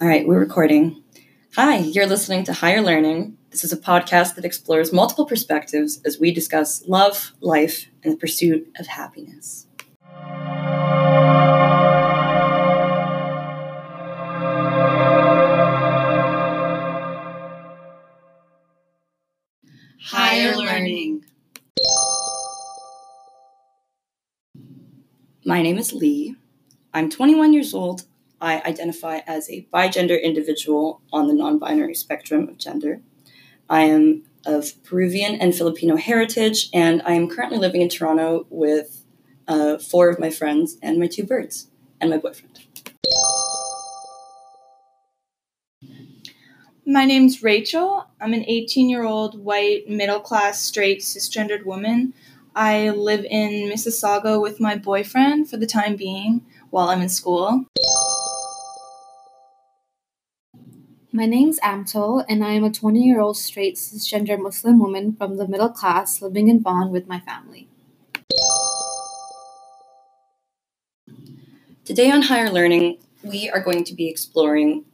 All right, we're recording. Hi, you're listening to Higher Learning. This is a podcast that explores multiple perspectives as we discuss love, life, and the pursuit of happiness. Higher learning. My name is Lee. I'm 21 years old. I identify as a bigender individual on the non binary spectrum of gender. I am of Peruvian and Filipino heritage, and I am currently living in Toronto with uh, four of my friends and my two birds and my boyfriend. My name's Rachel. I'm an 18 year old white, middle class, straight, cisgendered woman. I live in Mississauga with my boyfriend for the time being while I'm in school. My name's Amtol, and I am a 20 year old straight cisgender Muslim woman from the middle class living in Vaughan with my family. Today on Higher Learning, we are going to be exploring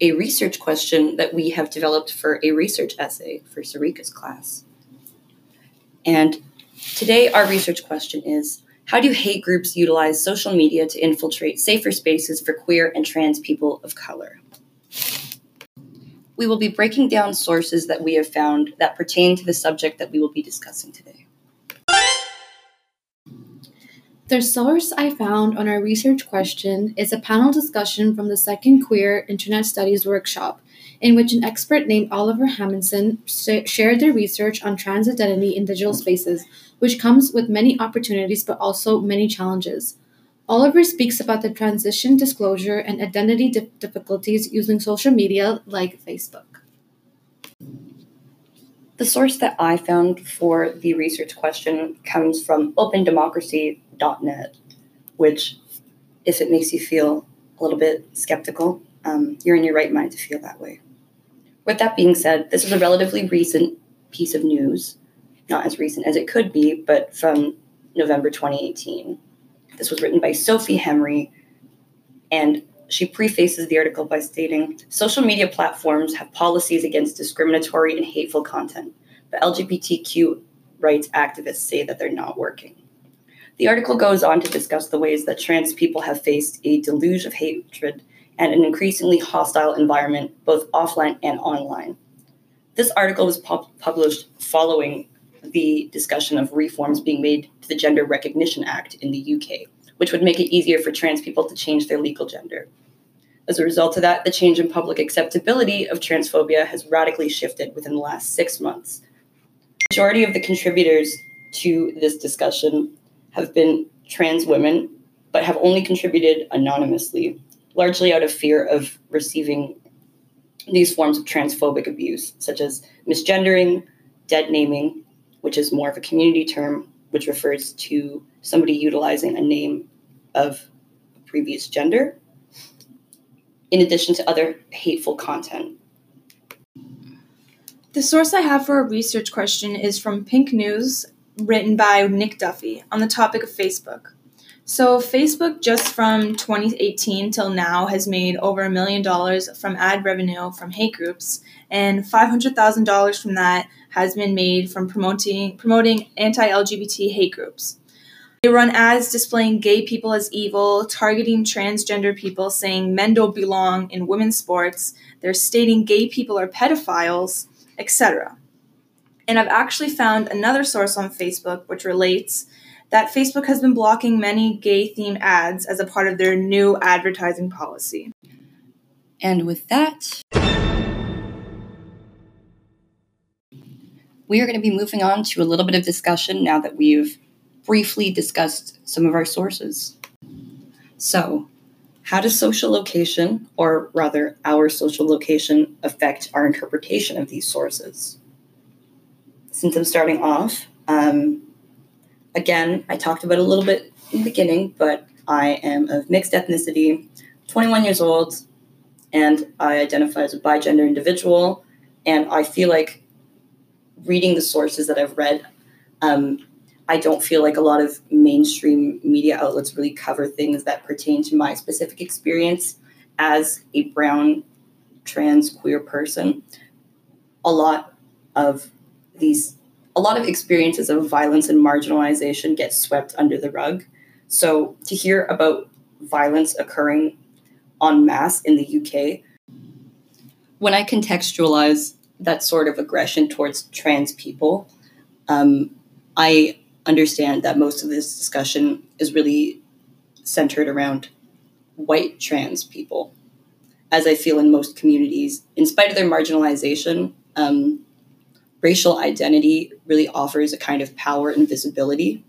a research question that we have developed for a research essay for Sarika's class. And today, our research question is How do hate groups utilize social media to infiltrate safer spaces for queer and trans people of color? We will be breaking down sources that we have found that pertain to the subject that we will be discussing today. The source I found on our research question is a panel discussion from the second Queer Internet Studies workshop, in which an expert named Oliver Haimson sh- shared their research on trans identity in digital spaces, which comes with many opportunities but also many challenges. Oliver speaks about the transition disclosure and identity di- difficulties using social media like Facebook. The source that I found for the research question comes from opendemocracy.net, which, if it makes you feel a little bit skeptical, um, you're in your right mind to feel that way. With that being said, this is a relatively recent piece of news, not as recent as it could be, but from November 2018. This was written by Sophie Hemry, and she prefaces the article by stating social media platforms have policies against discriminatory and hateful content, but LGBTQ rights activists say that they're not working. The article goes on to discuss the ways that trans people have faced a deluge of hatred and an increasingly hostile environment, both offline and online. This article was pub- published following the discussion of reforms being made to the Gender Recognition Act in the UK, which would make it easier for trans people to change their legal gender. As a result of that, the change in public acceptability of transphobia has radically shifted within the last six months. The majority of the contributors to this discussion have been trans women, but have only contributed anonymously, largely out of fear of receiving these forms of transphobic abuse, such as misgendering, dead naming, which is more of a community term, which refers to somebody utilizing a name of a previous gender, in addition to other hateful content. The source I have for a research question is from Pink News, written by Nick Duffy, on the topic of Facebook. So, Facebook just from 2018 till now has made over a million dollars from ad revenue from hate groups, and $500,000 from that has been made from promoting, promoting anti LGBT hate groups. They run ads displaying gay people as evil, targeting transgender people, saying men don't belong in women's sports, they're stating gay people are pedophiles, etc. And I've actually found another source on Facebook which relates that Facebook has been blocking many gay themed ads as a part of their new advertising policy. And with that, we are going to be moving on to a little bit of discussion now that we've briefly discussed some of our sources. So, how does social location, or rather our social location, affect our interpretation of these sources? Since I'm starting off, um, again, I talked about a little bit in the beginning, but I am of mixed ethnicity, 21 years old, and I identify as a bigender individual. And I feel like reading the sources that I've read, um, I don't feel like a lot of mainstream media outlets really cover things that pertain to my specific experience. as a brown trans queer person, a lot of these a lot of experiences of violence and marginalization get swept under the rug. So to hear about violence occurring en masse in the UK, when I contextualize that sort of aggression towards trans people, um, I understand that most of this discussion is really centered around white trans people. As I feel in most communities, in spite of their marginalization, um, racial identity really offers a kind of power and visibility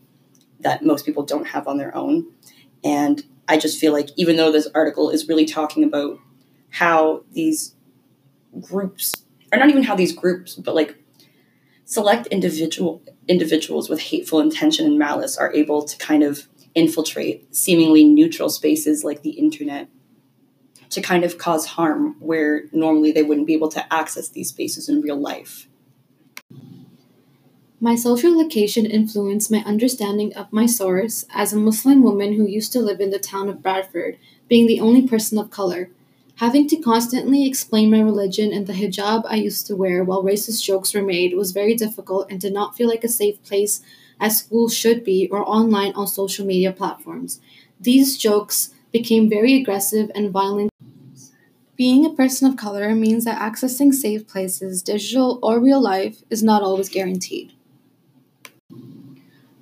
that most people don't have on their own. And I just feel like even though this article is really talking about how these groups, or not even how these groups, but like select individual individuals with hateful intention and malice are able to kind of infiltrate seemingly neutral spaces like the internet to kind of cause harm where normally they wouldn't be able to access these spaces in real life. My social location influenced my understanding of my source as a Muslim woman who used to live in the town of Bradford, being the only person of color. Having to constantly explain my religion and the hijab I used to wear while racist jokes were made was very difficult and did not feel like a safe place as schools should be or online on social media platforms. These jokes became very aggressive and violent. Being a person of color means that accessing safe places, digital or real life, is not always guaranteed.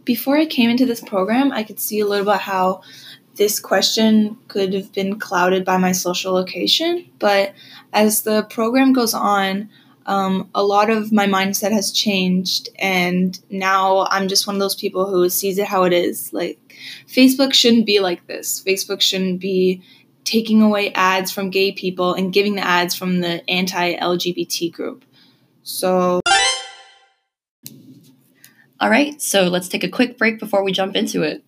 Before I came into this program, I could see a little bit how this question could have been clouded by my social location. But as the program goes on, um, a lot of my mindset has changed. And now I'm just one of those people who sees it how it is. Like, Facebook shouldn't be like this. Facebook shouldn't be taking away ads from gay people and giving the ads from the anti LGBT group. So. All right, so let's take a quick break before we jump into it.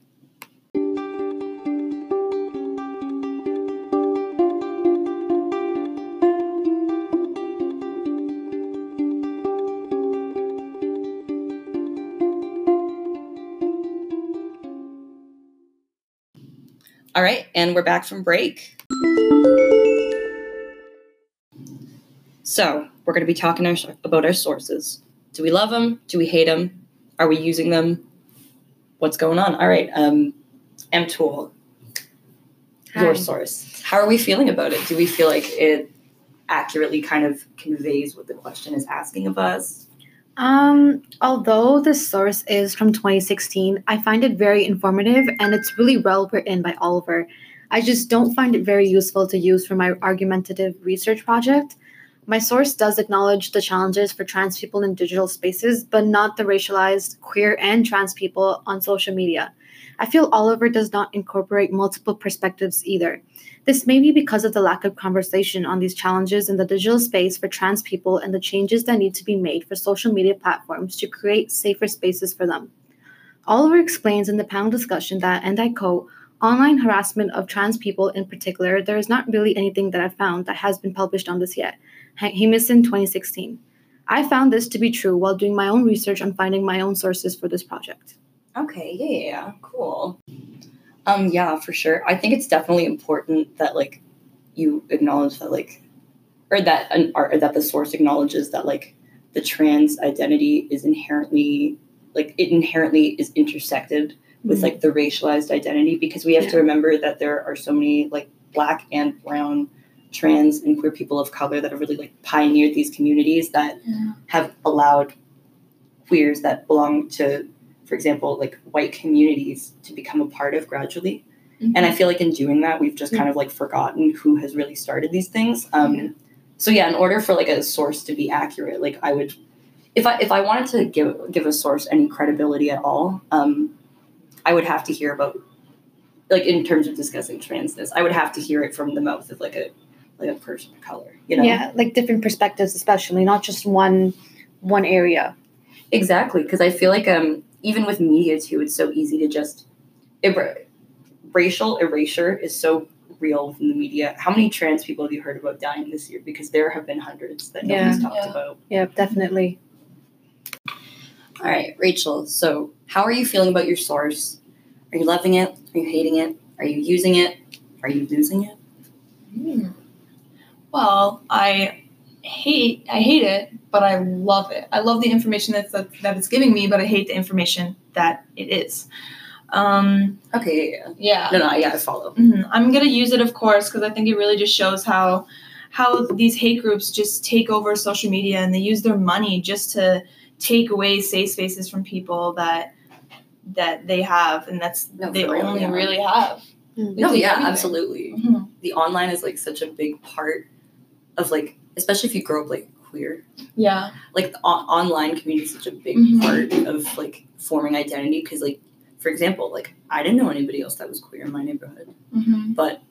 All right, and we're back from break. So, we're going to be talking about our sources. Do we love them? Do we hate them? Are we using them? What's going on? All right, um, M Tool, your source. How are we feeling about it? Do we feel like it accurately kind of conveys what the question is asking of us? Um, although the source is from 2016, I find it very informative and it's really well written by Oliver. I just don't find it very useful to use for my argumentative research project. My source does acknowledge the challenges for trans people in digital spaces, but not the racialized, queer, and trans people on social media. I feel Oliver does not incorporate multiple perspectives either. This may be because of the lack of conversation on these challenges in the digital space for trans people and the changes that need to be made for social media platforms to create safer spaces for them. Oliver explains in the panel discussion that, and I quote, online harassment of trans people in particular, there is not really anything that I've found that has been published on this yet. Haimson 2016. I found this to be true while doing my own research on finding my own sources for this project. Okay, yeah, yeah, yeah. cool. Um, yeah, for sure. I think it's definitely important that like you acknowledge that like, or that an or that the source acknowledges that like the trans identity is inherently like it inherently is intersected mm-hmm. with like the racialized identity because we have yeah. to remember that there are so many like black and brown trans and queer people of color that have really like pioneered these communities that yeah. have allowed queers that belong to for example like white communities to become a part of gradually mm-hmm. and i feel like in doing that we've just kind of like forgotten who has really started these things um, yeah. so yeah in order for like a source to be accurate like i would if i if i wanted to give give a source any credibility at all um, i would have to hear about like in terms of discussing transness i would have to hear it from the mouth of like a like a person of color you know? Yeah like different perspectives especially not just one one area. Exactly because i feel like um even with media too it's so easy to just er- racial erasure is so real within the media. How many trans people have you heard about dying this year? Because there have been hundreds that no yeah. one's talked yeah. about. Yeah definitely. All right rachel so how are you feeling about your source? Are you loving it? Are you hating it? Are you using it? Are you losing it? Hmm. Well, I hate I hate it, but I love it. I love the information that's that, that it's giving me, but I hate the information that it is. Um, Okay, yeah, yeah. yeah. No, no, yeah, I follow. hmm I'm gonna use it, of course, because I think it really just shows how how these hate groups just take over social media and they use their money just to take away safe spaces from people that that they have and that's No, they for real, only yeah. really have. Mm. They No, yeah, everything. absolutely. Mhm. The online is like such a big part of like, especially if you grow up like queer. Yeah. Like online community is such a big Mhm. part of like forming identity. Because like, for example, like I didn't know anybody else that was queer in my neighborhood, Mm-hmm. but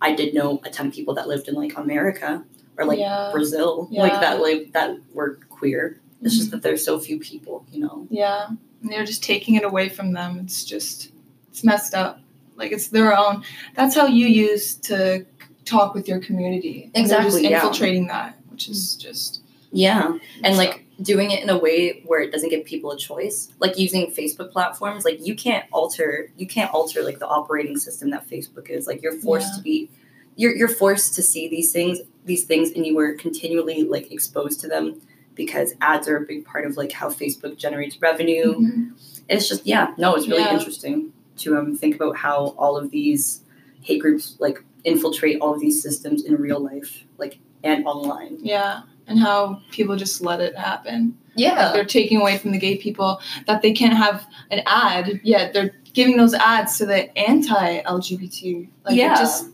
I did know a ton of people that lived in like America or like yeah. Brazil, Yeah. like that like that were queer. It's Mhm. just that there's so few people, you know. Yeah. And they're just taking it away from them. It's just it's messed up. Like it's their own. That's how you use to talk with your community. And just Exactly, yeah. infiltrating that, which is just Yeah, and so- like doing it in a way where it doesn't give people a choice like using facebook platforms like you can't alter you can't alter like the operating system that facebook is like you're forced Yeah. to be you're, you're forced to see these things these things and you were continually like exposed to them because ads are a big part of like how facebook generates revenue Mhm. it's just yeah no it's really Yeah. interesting to um think about how all of these hate groups like infiltrate all of these systems in real life like and online Yeah, and how people just let it happen. Like yeah they're taking away from the gay people that they can't have an ad, yet they're giving those ads to the anti-LGBT. Like Yeah. it just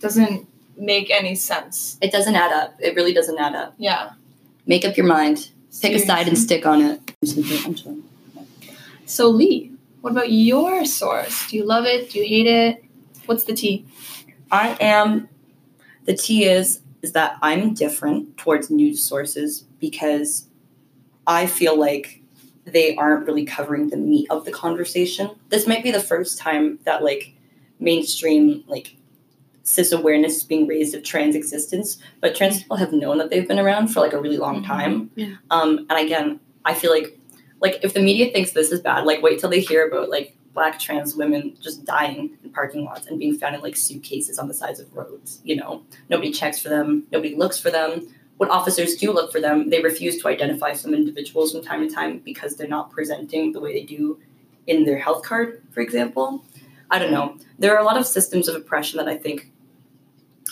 doesn't make any sense. It doesn't add up. It really doesn't add up. Yeah. Make up your mind. Pick a side and stick on it. So Lee, what about your source? Do you love it? Do you hate it? What's the tea? I am. The tea is is that I'm different towards news sources because I feel like they aren't really covering the meat of the conversation. This might be the first time that like mainstream like cis awareness is being raised of trans existence, but trans people have known that they've been around for like a really long Mhm. time. Yeah. Um, and again, I feel like like if the media thinks this is bad, like wait till they hear about like black trans women just dying in parking lots and being found in like suitcases on the sides of roads. You know, nobody checks for them, nobody looks for them. When officers do look for them, they refuse to identify some individuals from time to time because they're not presenting the way they do in their health card, for example. I don't know. There are a lot of systems of oppression that I think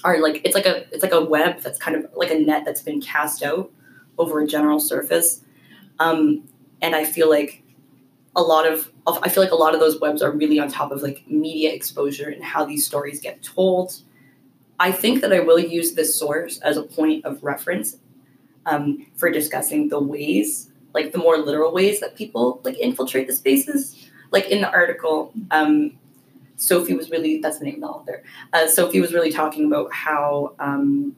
are like it's like a it's like a web that's kind of like a net that's been cast out over a general surface. Um, and I feel like a lot of, of I feel like a lot of those webs are really on top of like media exposure and how these stories get told. I think that I will use this source as a point of reference um, for discussing the ways, like the more literal ways that people like infiltrate the spaces. Like in the article, um, Sophie was really that's the name of the author. Uh, Sophie was really talking about how um,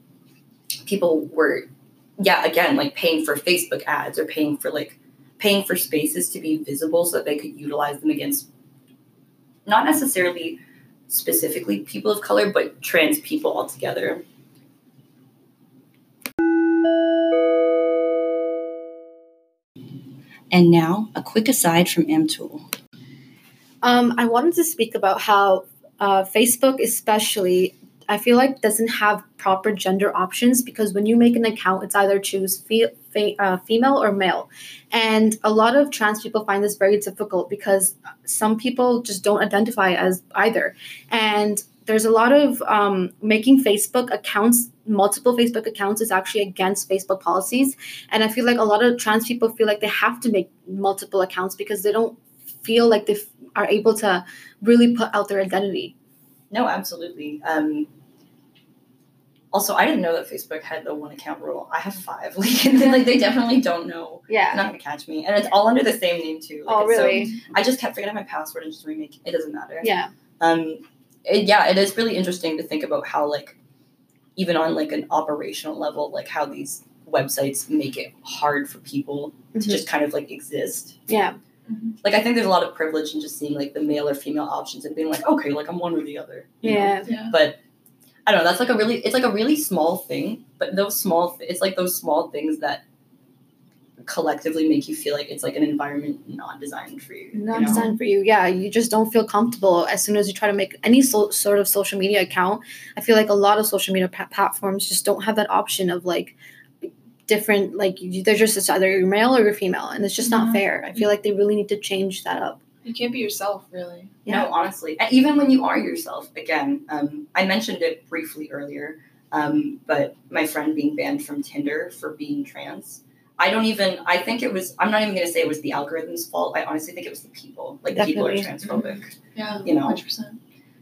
people were, yeah, again, like paying for Facebook ads or paying for like paying for spaces to be visible so that they could utilize them against not necessarily specifically people of color, but trans people altogether. And now, a quick aside from MTool. Um, I wanted to speak about how uh, Facebook, especially, I feel like doesn't have proper gender options because when you make an account, it's either choose fe- fe- uh, female or male, and a lot of trans people find this very difficult because some people just don't identify as either, and there's a lot of um, making Facebook accounts, multiple Facebook accounts, is actually against Facebook policies, and I feel like a lot of trans people feel like they have to make multiple accounts because they don't feel like they f- are able to really put out their identity. No, absolutely. Um, also, I didn't know that Facebook had the one account rule. I have five. Like, like they definitely don't know. They're Yeah. not gonna catch me, and it's all under the same name too. Like, Oh, it's so- really? I just kept forgetting my password and just remake. It doesn't matter. Yeah. Um, it, yeah, it is really interesting to think about how like, even on like an operational level, like how these websites make it hard for people to Mhm. just kind of like exist. Yeah. Like I think there's a lot of privilege in just seeing like the male or female options and being like, okay, like I'm one or the other. Yeah. Yeah. But I don't know. That's like a really, it's like a really small thing. But those small, it's like those small things that collectively make you feel like it's like an environment not designed for you. Not you know? designed for you. Yeah, you just don't feel comfortable as soon as you try to make any so, sort of social media account. I feel like a lot of social media pa- platforms just don't have that option of like different like you, they're just it's either you're male or you're female, and it's just not Mhm. fair. I feel like they really need to change that up. You can't be yourself, really. Yeah. No, honestly, and even when you are yourself, again, um, I mentioned it briefly earlier, um, but my friend being banned from Tinder for being trans. I don't even. I think it was. I'm not even going to say it was the algorithm's fault. I honestly think it was the people. Like the people are Definitely. transphobic, Yeah, You know. 100%.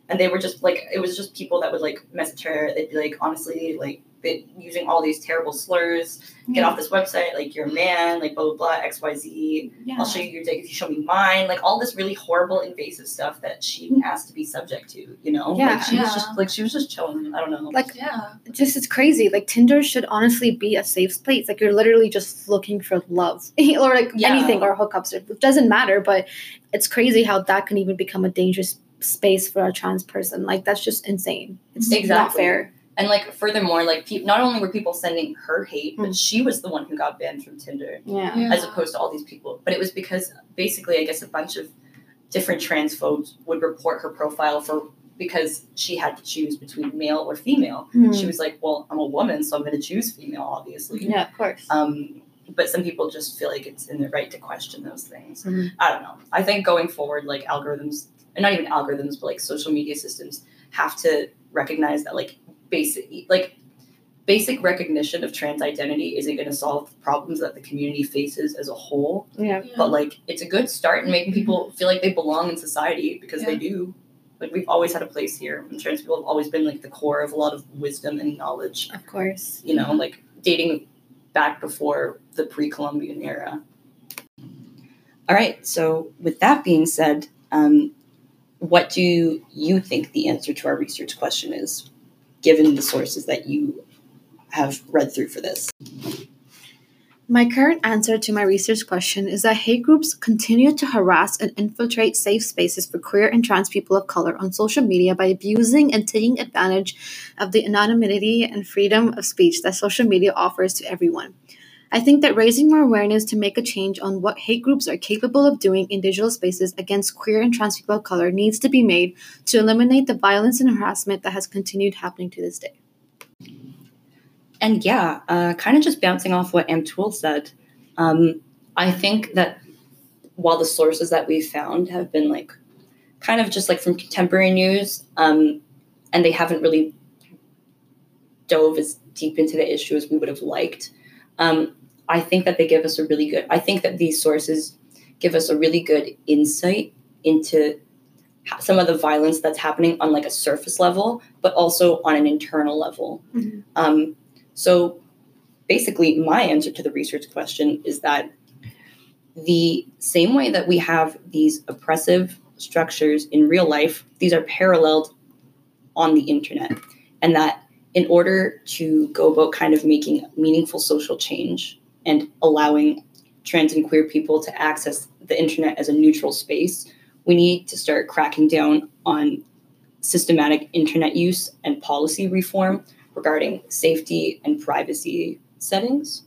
and they were just like it was just people that would like message her. They'd be like, honestly, like they, using all these terrible slurs. Get off this website. Like you're a man. Like blah blah blah. X Y Z. Yeah. I'll show you your dick if you show me mine. Like all this really horrible, invasive stuff that she mm. didn't to be subject to. You know, Yeah. like she was Yeah. just like she was just chilling. I don't know. Like Yeah. just it's crazy. Like Tinder should honestly be a safe space. Like you're literally just looking for love or like Yeah. anything or hookups. It doesn't matter, but it's crazy how that can even become a dangerous space for a trans person. Like that's just insane. It's not fair. And like furthermore, like pe- not only were people sending her hate, but Mm. she was the one who got banned from Tinder, Yeah. Yeah. as opposed to all these people. But it was because basically, I guess a bunch of different transphobes would report her profile for because she had to choose between male or female. Hmm. She was like, "Well, I'm a woman, so I'm going to choose female, obviously." Yeah, of course. Um, but some people just feel like it's in their right to question those things. Mhm. I don't know. I think going forward, like algorithms, and not even algorithms, but like social media systems have to recognize that like basic, like basic recognition of trans identity isn't going to solve the problems that the community faces as a whole. yeah. But like, it's a good start in making people feel like they belong in society because they do. Like we've always had a place here, and trans people have always been like the core of a lot of wisdom and knowledge Of course. you know, like dating back before the pre Columbian era. All right, so with that being said, um, what do you think the answer to our research question is, given the sources that you have read through for this? My current answer to my research question is that hate groups continue to harass and infiltrate safe spaces for queer and trans people of color on social media by abusing and taking advantage of the anonymity and freedom of speech that social media offers to everyone. I think that raising more awareness to make a change on what hate groups are capable of doing in digital spaces against queer and trans people of color needs to be made to eliminate the violence and harassment that has continued happening to this day. And yeah, uh, kind of just bouncing off what M. Toole said, um, I think that while the sources that we've found have been like kind of just like from contemporary news, um, and they haven't really dove as deep into the issue as we would have liked, um, I think that they give us a really good, I think that these sources give us a really good insight into some of the violence that's happening on like a surface level, but also on an internal level. Mhm. Um, so basically, my answer to the research question is that the same way that we have these oppressive structures in real life, these are paralleled on the internet. And that in order to go about kind of making meaningful social change and allowing trans and queer people to access the internet as a neutral space, we need to start cracking down on systematic internet use and policy reform regarding safety and privacy settings,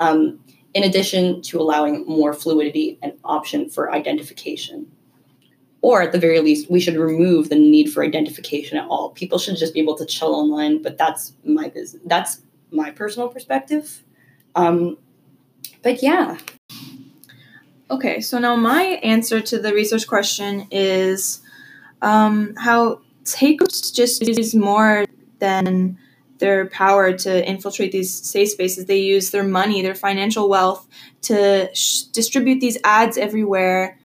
um, in addition to allowing more fluidity and option for identification. Or at the very least, we should remove the need for identification at all. People should just be able to chill online, but that's my business. That's my personal perspective. Um, but yeah, Okay, so now my answer to the research question is um, how groups just use more than their power to infiltrate these safe spaces. They use their money, their financial wealth to sh- distribute these ads everywhere.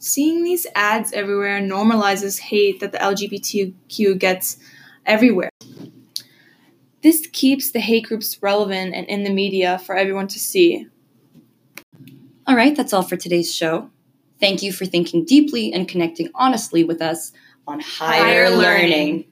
Seeing these ads everywhere normalizes hate that the LGBTQ gets everywhere. This keeps the hate groups relevant and in the media for everyone to see. All right, that's all for today's show. Thank you for thinking deeply and connecting honestly with us on higher, Higher learning. learning.